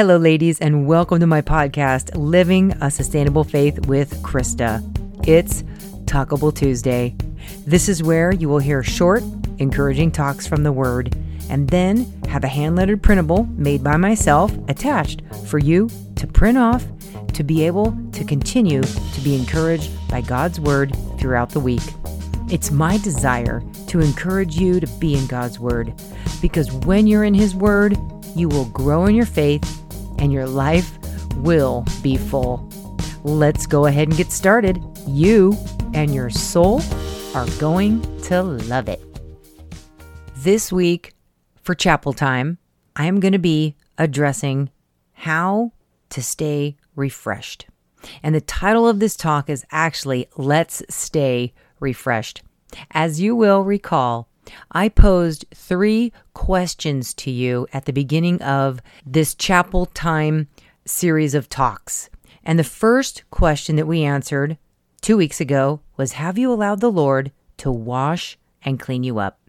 Hello, ladies, and welcome to my podcast, Living a Sustainable Faith with Krista. It's Talkable Tuesday. This is where you will hear short, encouraging talks from the Word, and then have a hand lettered printable made by myself attached for you to print off to be able to continue to be encouraged by God's Word throughout the week. It's my desire to encourage you to be in God's Word because when you're in His Word, you will grow in your faith and your life will be full. Let's go ahead and get started. You and your soul are going to love it. This week for chapel time, I am going to be addressing how to stay refreshed. And the title of this talk is actually Let's Stay Refreshed. As you will recall, I posed three questions to you at the beginning of this chapel time series of talks. And the first question that we answered two weeks ago was Have you allowed the Lord to wash and clean you up?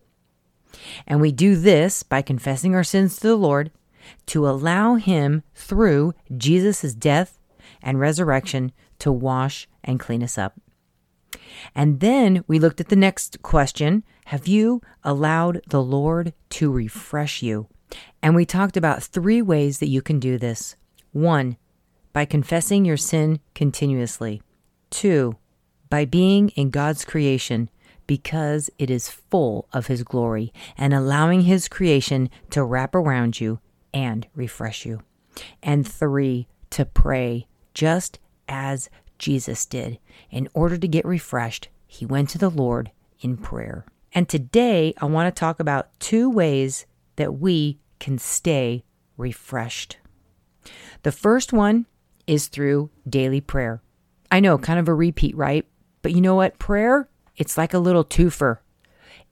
And we do this by confessing our sins to the Lord to allow Him through Jesus' death and resurrection to wash and clean us up. And then we looked at the next question Have you allowed the Lord to refresh you? And we talked about three ways that you can do this. One, by confessing your sin continuously. Two, by being in God's creation because it is full of His glory and allowing His creation to wrap around you and refresh you. And three, to pray just as Jesus did. In order to get refreshed, he went to the Lord in prayer. And today I want to talk about two ways that we can stay refreshed. The first one is through daily prayer. I know, kind of a repeat, right? But you know what? Prayer, it's like a little twofer.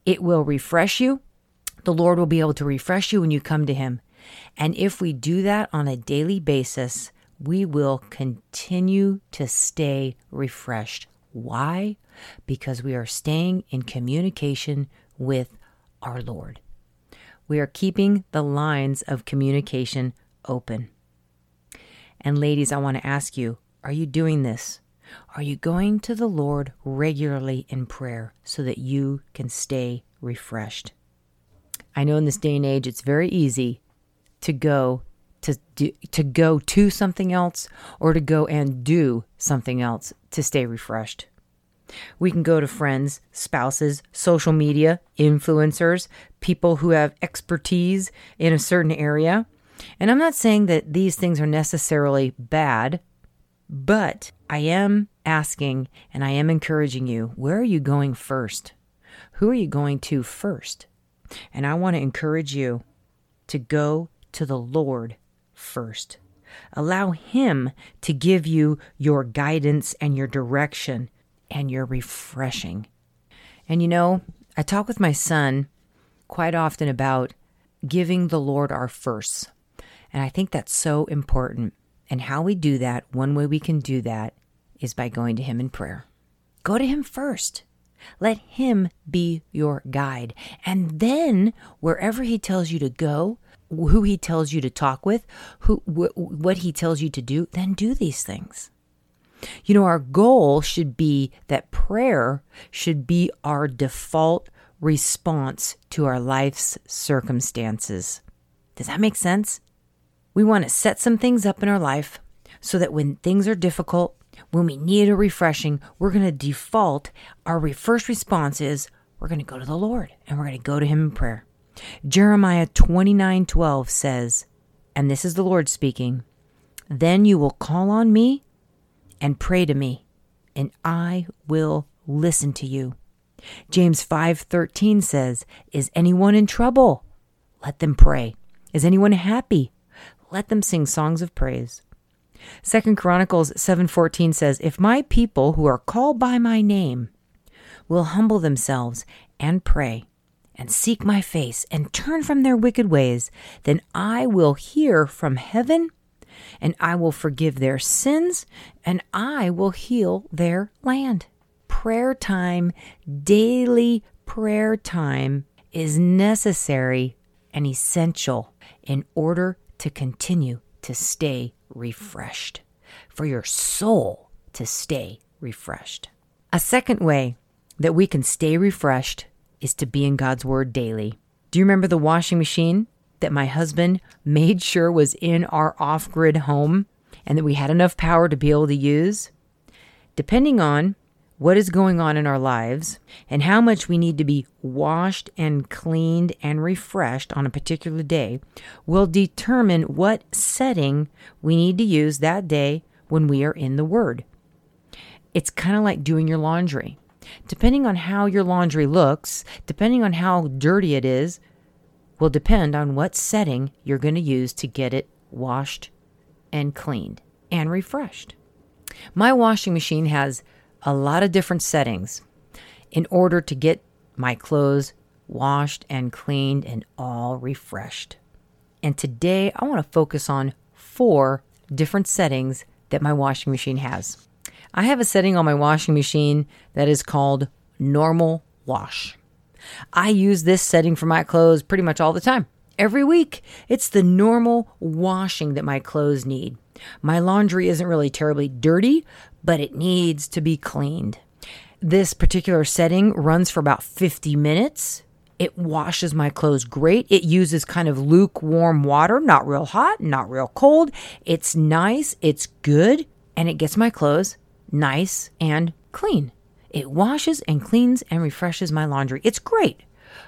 It will refresh you. The Lord will be able to refresh you when you come to Him. And if we do that on a daily basis, we will continue to stay refreshed. Why? Because we are staying in communication with our Lord. We are keeping the lines of communication open. And, ladies, I want to ask you are you doing this? Are you going to the Lord regularly in prayer so that you can stay refreshed? I know in this day and age it's very easy to go to do, to go to something else or to go and do something else to stay refreshed. We can go to friends, spouses, social media, influencers, people who have expertise in a certain area. And I'm not saying that these things are necessarily bad, but I am asking and I am encouraging you where are you going first? Who are you going to first? And I want to encourage you to go to the Lord first. Allow Him to give you your guidance and your direction and your refreshing. And you know, I talk with my son quite often about giving the Lord our firsts. And I think that's so important. And how we do that, one way we can do that is by going to Him in prayer. Go to Him first. Let Him be your guide. And then, wherever He tells you to go, who he tells you to talk with, who wh- what he tells you to do, then do these things. You know, our goal should be that prayer should be our default response to our life's circumstances. Does that make sense? We want to set some things up in our life so that when things are difficult, when we need a refreshing, we're going to default. Our first response is we're going to go to the Lord and we're going to go to Him in prayer. Jeremiah 29:12 says, and this is the Lord speaking, "Then you will call on me and pray to me, and I will listen to you." James 5:13 says, "Is anyone in trouble? Let them pray. Is anyone happy? Let them sing songs of praise." Second Chronicles 7:14 says, "If my people who are called by my name will humble themselves and pray and seek my face and turn from their wicked ways, then I will hear from heaven and I will forgive their sins and I will heal their land. Prayer time, daily prayer time, is necessary and essential in order to continue to stay refreshed, for your soul to stay refreshed. A second way that we can stay refreshed is to be in God's Word daily. Do you remember the washing machine that my husband made sure was in our off grid home and that we had enough power to be able to use? Depending on what is going on in our lives and how much we need to be washed and cleaned and refreshed on a particular day will determine what setting we need to use that day when we are in the Word. It's kind of like doing your laundry. Depending on how your laundry looks, depending on how dirty it is, will depend on what setting you're going to use to get it washed and cleaned and refreshed. My washing machine has a lot of different settings in order to get my clothes washed and cleaned and all refreshed. And today I want to focus on four different settings that my washing machine has. I have a setting on my washing machine that is called normal wash. I use this setting for my clothes pretty much all the time. Every week, it's the normal washing that my clothes need. My laundry isn't really terribly dirty, but it needs to be cleaned. This particular setting runs for about 50 minutes. It washes my clothes great. It uses kind of lukewarm water, not real hot, not real cold. It's nice, it's good, and it gets my clothes nice and clean. It washes and cleans and refreshes my laundry. It's great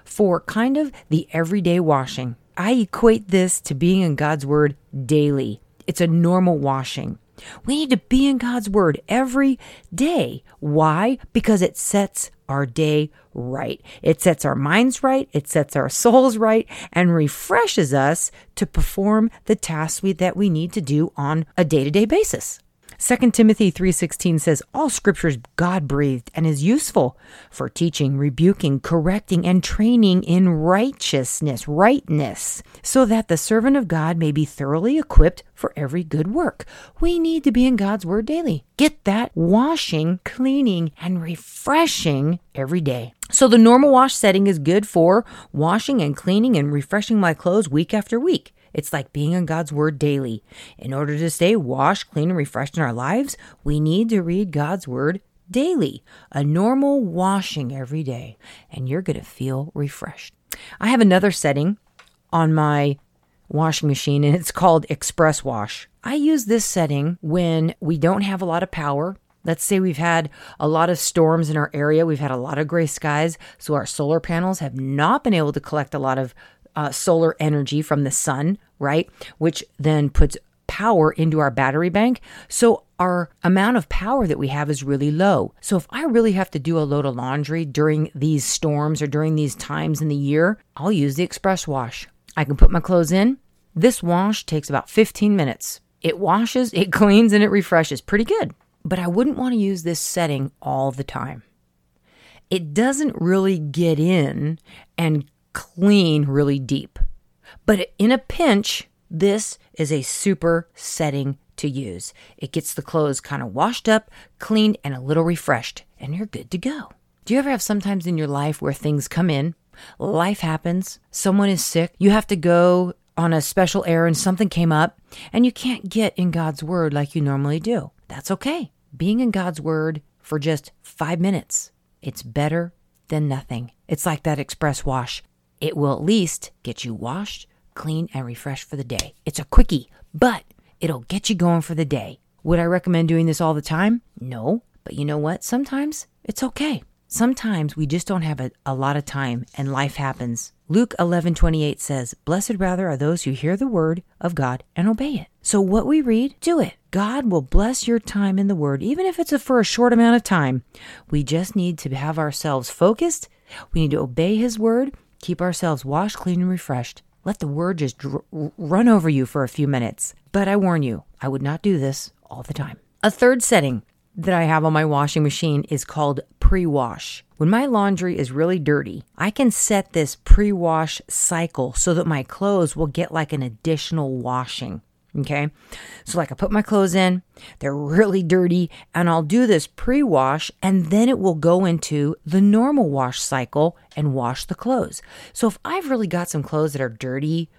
for kind of the everyday washing. I equate this to being in God's Word daily. It's a normal washing. We need to be in God's Word every day. Why? Because it sets our day right. It sets our minds right, it sets our souls right, and refreshes us to perform the tasks we, that we need to do on a day to day basis. 2 Timothy 3:16 says all scripture is God-breathed and is useful for teaching, rebuking, correcting and training in righteousness, rightness, so that the servant of God may be thoroughly equipped for every good work. We need to be in God's word daily. Get that washing, cleaning and refreshing every day. So the normal wash setting is good for washing and cleaning and refreshing my clothes week after week. It's like being in God's Word daily. In order to stay washed, clean, and refreshed in our lives, we need to read God's Word daily, a normal washing every day, and you're going to feel refreshed. I have another setting on my washing machine, and it's called Express Wash. I use this setting when we don't have a lot of power. Let's say we've had a lot of storms in our area. We've had a lot of gray skies. So our solar panels have not been able to collect a lot of uh, solar energy from the sun, right? Which then puts power into our battery bank. So our amount of power that we have is really low. So if I really have to do a load of laundry during these storms or during these times in the year, I'll use the express wash. I can put my clothes in. This wash takes about 15 minutes. It washes, it cleans, and it refreshes pretty good. But I wouldn't want to use this setting all the time. It doesn't really get in and clean really deep. But in a pinch, this is a super setting to use. It gets the clothes kind of washed up, cleaned, and a little refreshed, and you're good to go. Do you ever have sometimes in your life where things come in, life happens, someone is sick, you have to go on a special errand, something came up, and you can't get in God's Word like you normally do? That's okay. Being in God's Word for just five minutes, it's better than nothing. It's like that express wash. It will at least get you washed, clean, and refreshed for the day. It's a quickie, but it'll get you going for the day. Would I recommend doing this all the time? No. But you know what? Sometimes it's okay. Sometimes we just don't have a, a lot of time and life happens. Luke 11 28 says, Blessed rather are those who hear the word of God and obey it. So what we read, do it. God will bless your time in the word, even if it's a, for a short amount of time. We just need to have ourselves focused. We need to obey his word Keep ourselves washed, clean, and refreshed. Let the word just dr- run over you for a few minutes. But I warn you, I would not do this all the time. A third setting that I have on my washing machine is called pre wash. When my laundry is really dirty, I can set this pre wash cycle so that my clothes will get like an additional washing. Okay. So, like, I put my clothes in, they're really dirty, and I'll do this pre wash, and then it will go into the normal wash cycle and wash the clothes. So, if I've really got some clothes that are dirty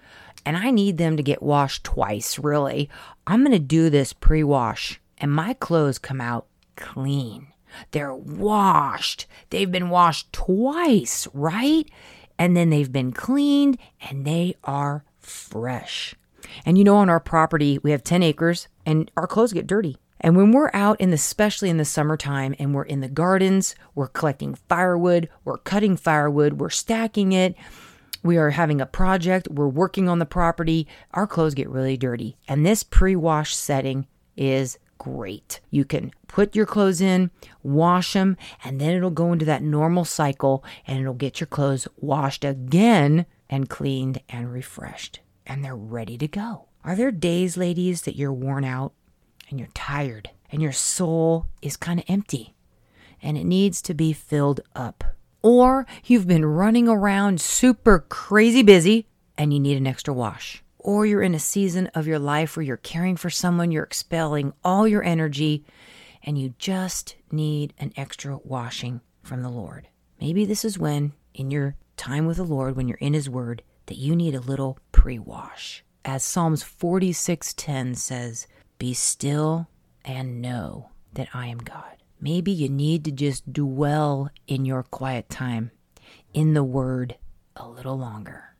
and I need them to get washed twice, really, I'm going to do this pre wash, and my clothes come out clean. They're washed. They've been washed twice, right? And then they've been cleaned and they are fresh. And you know, on our property, we have 10 acres and our clothes get dirty. And when we're out in the, especially in the summertime, and we're in the gardens, we're collecting firewood, we're cutting firewood, we're stacking it, we are having a project, we're working on the property, our clothes get really dirty. And this pre wash setting is great. You can put your clothes in, wash them, and then it'll go into that normal cycle and it'll get your clothes washed again and cleaned and refreshed and they're ready to go. Are there days, ladies, that you're worn out and you're tired and your soul is kind of empty and it needs to be filled up? Or you've been running around super crazy busy and you need an extra wash. Or you're in a season of your life where you're caring for someone, you're expelling all your energy, and you just need an extra washing from the Lord. Maybe this is when, in your time with the Lord, when you're in His Word, that you need a little pre-wash. As Psalms 46:10 says, "Be still and know that I am God." Maybe you need to just dwell in your quiet time in the word a little longer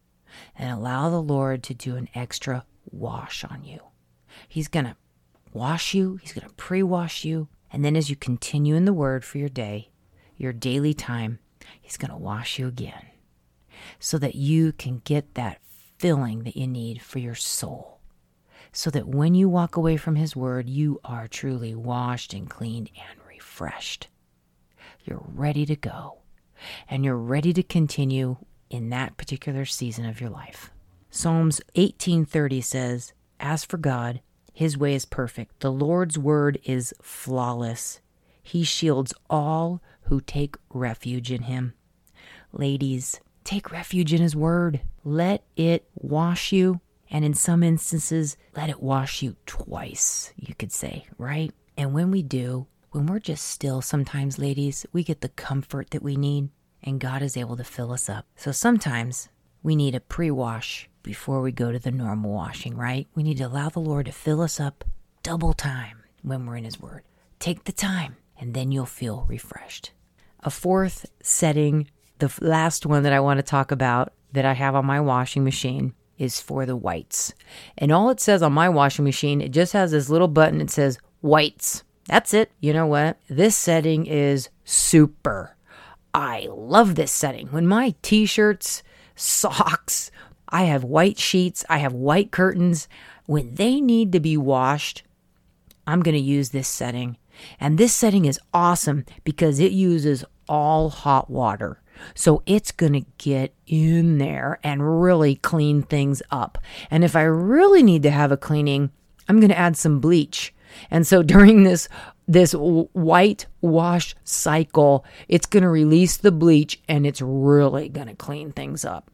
and allow the Lord to do an extra wash on you. He's going to wash you, he's going to pre-wash you, and then as you continue in the word for your day, your daily time, he's going to wash you again so that you can get that filling that you need for your soul. So that when you walk away from His Word, you are truly washed and cleaned and refreshed. You're ready to go. And you're ready to continue in that particular season of your life. Psalms 18:30 says, "As for God, his way is perfect. The Lord's word is flawless. He shields all who take refuge in him." Ladies, take refuge in his word. Let it wash you. And in some instances, let it wash you twice, you could say, right? And when we do, when we're just still, sometimes, ladies, we get the comfort that we need, and God is able to fill us up. So sometimes we need a pre wash before we go to the normal washing, right? We need to allow the Lord to fill us up double time when we're in His Word. Take the time, and then you'll feel refreshed. A fourth setting, the last one that I want to talk about that I have on my washing machine is for the whites. And all it says on my washing machine, it just has this little button. It says whites. That's it. You know what? This setting is super. I love this setting. When my t shirts, socks, I have white sheets, I have white curtains, when they need to be washed, I'm going to use this setting. And this setting is awesome because it uses all hot water. So it's going to get in there and really clean things up. And if I really need to have a cleaning, I'm going to add some bleach. And so during this this white wash cycle, it's going to release the bleach and it's really going to clean things up.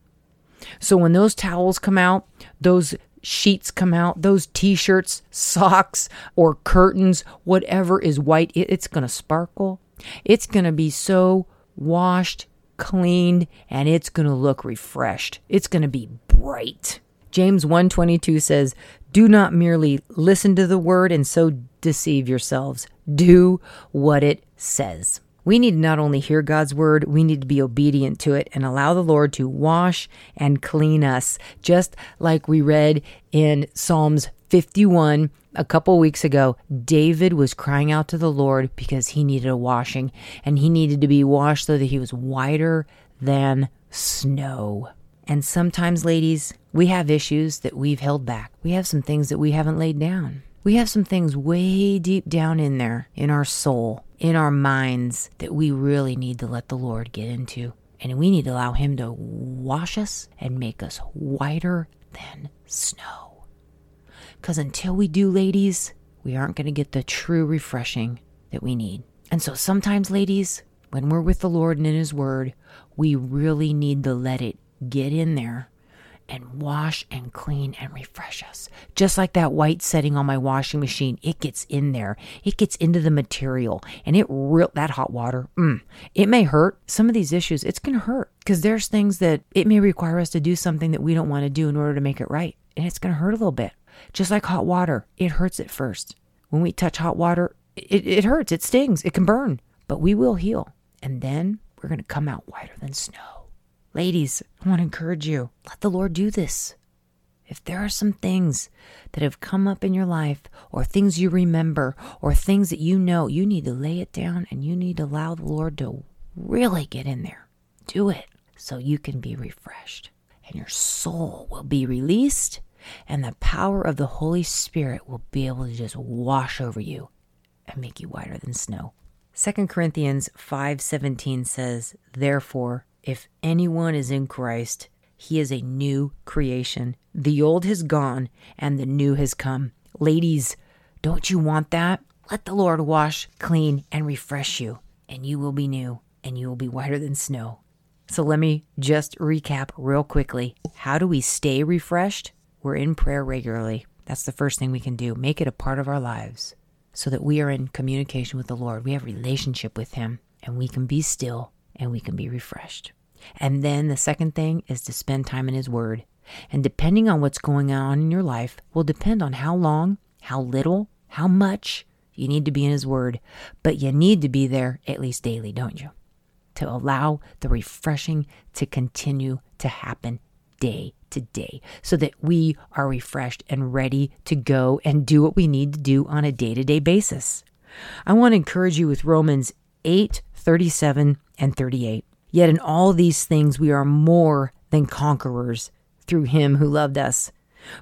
So when those towels come out, those sheets come out, those t shirts, socks, or curtains, whatever is white, it's going to sparkle. It's going to be so washed cleaned, and it's going to look refreshed. It's going to be bright. James 1:22 says, "Do not merely listen to the word and so deceive yourselves. Do what it says." We need to not only hear God's word, we need to be obedient to it and allow the Lord to wash and clean us, just like we read in Psalms 51 a couple weeks ago, David was crying out to the Lord because he needed a washing and he needed to be washed so that he was whiter than snow. And sometimes, ladies, we have issues that we've held back. We have some things that we haven't laid down. We have some things way deep down in there, in our soul, in our minds, that we really need to let the Lord get into. And we need to allow Him to wash us and make us whiter than snow. Because until we do, ladies, we aren't going to get the true refreshing that we need. And so sometimes, ladies, when we're with the Lord and in His Word, we really need to let it get in there and wash and clean and refresh us. Just like that white setting on my washing machine, it gets in there. It gets into the material and it real that hot water, mm, it may hurt. Some of these issues, it's going to hurt because there's things that it may require us to do something that we don't want to do in order to make it right. And it's going to hurt a little bit. Just like hot water, it hurts at first. When we touch hot water, it, it hurts, it stings, it can burn, but we will heal. And then we're going to come out whiter than snow. Ladies, I want to encourage you let the Lord do this. If there are some things that have come up in your life, or things you remember, or things that you know, you need to lay it down and you need to allow the Lord to really get in there. Do it so you can be refreshed and your soul will be released, and the power of the Holy Spirit will be able to just wash over you and make you whiter than snow. 2 Corinthians 5:17 says, "Therefore, if anyone is in Christ, he is a new creation. The old has gone and the new has come." Ladies, don't you want that? Let the Lord wash, clean, and refresh you, and you will be new, and you will be whiter than snow. So let me just recap real quickly. How do we stay refreshed? We're in prayer regularly. That's the first thing we can do. Make it a part of our lives so that we are in communication with the Lord. We have relationship with him and we can be still and we can be refreshed. And then the second thing is to spend time in his word. And depending on what's going on in your life will depend on how long, how little, how much you need to be in his word. But you need to be there at least daily, don't you? To allow the refreshing to continue to happen day to day so that we are refreshed and ready to go and do what we need to do on a day to day basis. I want to encourage you with Romans 8 37 and 38. Yet in all these things we are more than conquerors through him who loved us.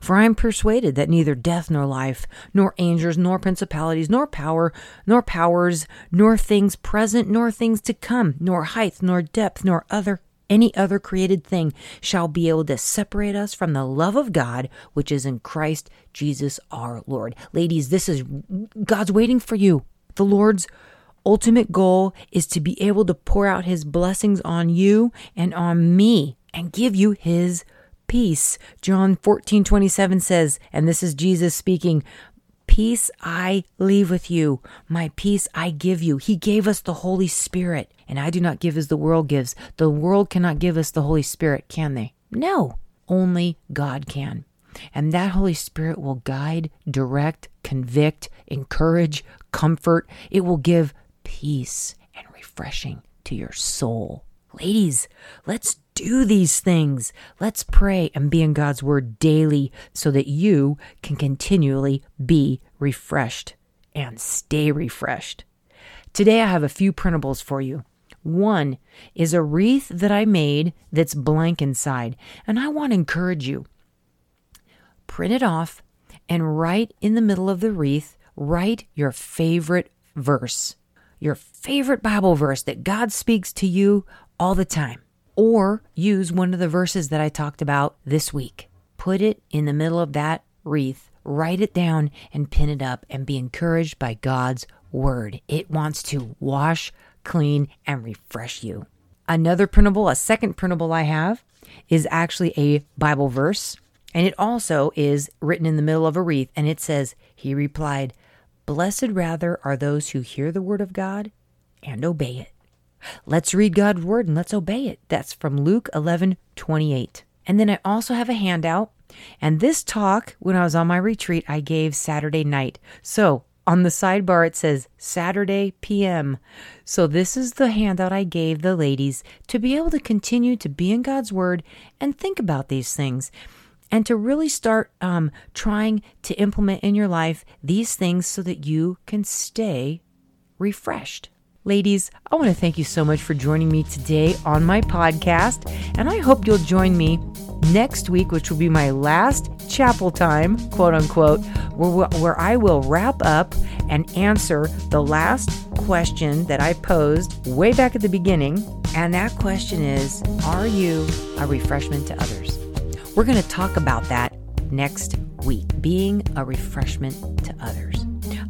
For I am persuaded that neither death nor life, nor angels, nor principalities, nor power, nor powers, nor things present, nor things to come, nor height, nor depth, nor other any other created thing shall be able to separate us from the love of God, which is in Christ Jesus our Lord. Ladies, this is God's waiting for you. The Lord's ultimate goal is to be able to pour out his blessings on you and on me and give you his peace. John 14 27 says, and this is Jesus speaking, Peace I leave with you, my peace I give you. He gave us the Holy Spirit, and I do not give as the world gives. The world cannot give us the Holy Spirit, can they? No, only God can. And that Holy Spirit will guide, direct, convict, encourage, comfort. It will give peace and refreshing to your soul. Ladies, let's do these things. Let's pray and be in God's Word daily so that you can continually be refreshed and stay refreshed. Today, I have a few printables for you. One is a wreath that I made that's blank inside, and I want to encourage you. Print it off and write in the middle of the wreath, write your favorite verse, your favorite Bible verse that God speaks to you all the time or use one of the verses that I talked about this week. Put it in the middle of that wreath, write it down, and pin it up, and be encouraged by God's word. It wants to wash, clean, and refresh you. Another printable, a second printable I have, is actually a Bible verse, and it also is written in the middle of a wreath, and it says, He replied, Blessed rather are those who hear the word of God and obey it. Let's read God's word and let's obey it. That's from Luke 11 28. And then I also have a handout. And this talk, when I was on my retreat, I gave Saturday night. So on the sidebar, it says Saturday PM. So this is the handout I gave the ladies to be able to continue to be in God's Word and think about these things and to really start um, trying to implement in your life these things so that you can stay refreshed. Ladies, I want to thank you so much for joining me today on my podcast, and I hope you'll join me next week, which will be my last chapel time, quote unquote, where, where I will wrap up and answer the last question that I posed way back at the beginning. And that question is Are you a refreshment to others? We're going to talk about that next week being a refreshment to others.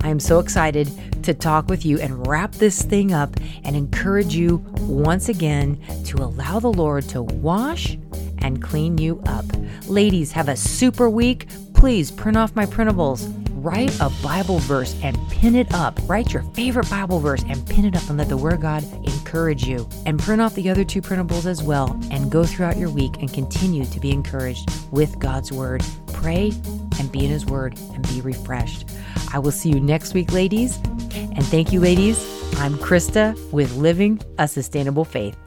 I am so excited to talk with you and wrap this thing up and encourage you once again to allow the Lord to wash and clean you up. Ladies, have a super week. Please print off my printables. Write a Bible verse and pin it up. Write your favorite Bible verse and pin it up and let the Word of God encourage you. And print off the other two printables as well and go throughout your week and continue to be encouraged with God's Word. Pray and be in His Word and be refreshed. I will see you next week, ladies. And thank you, ladies. I'm Krista with Living a Sustainable Faith.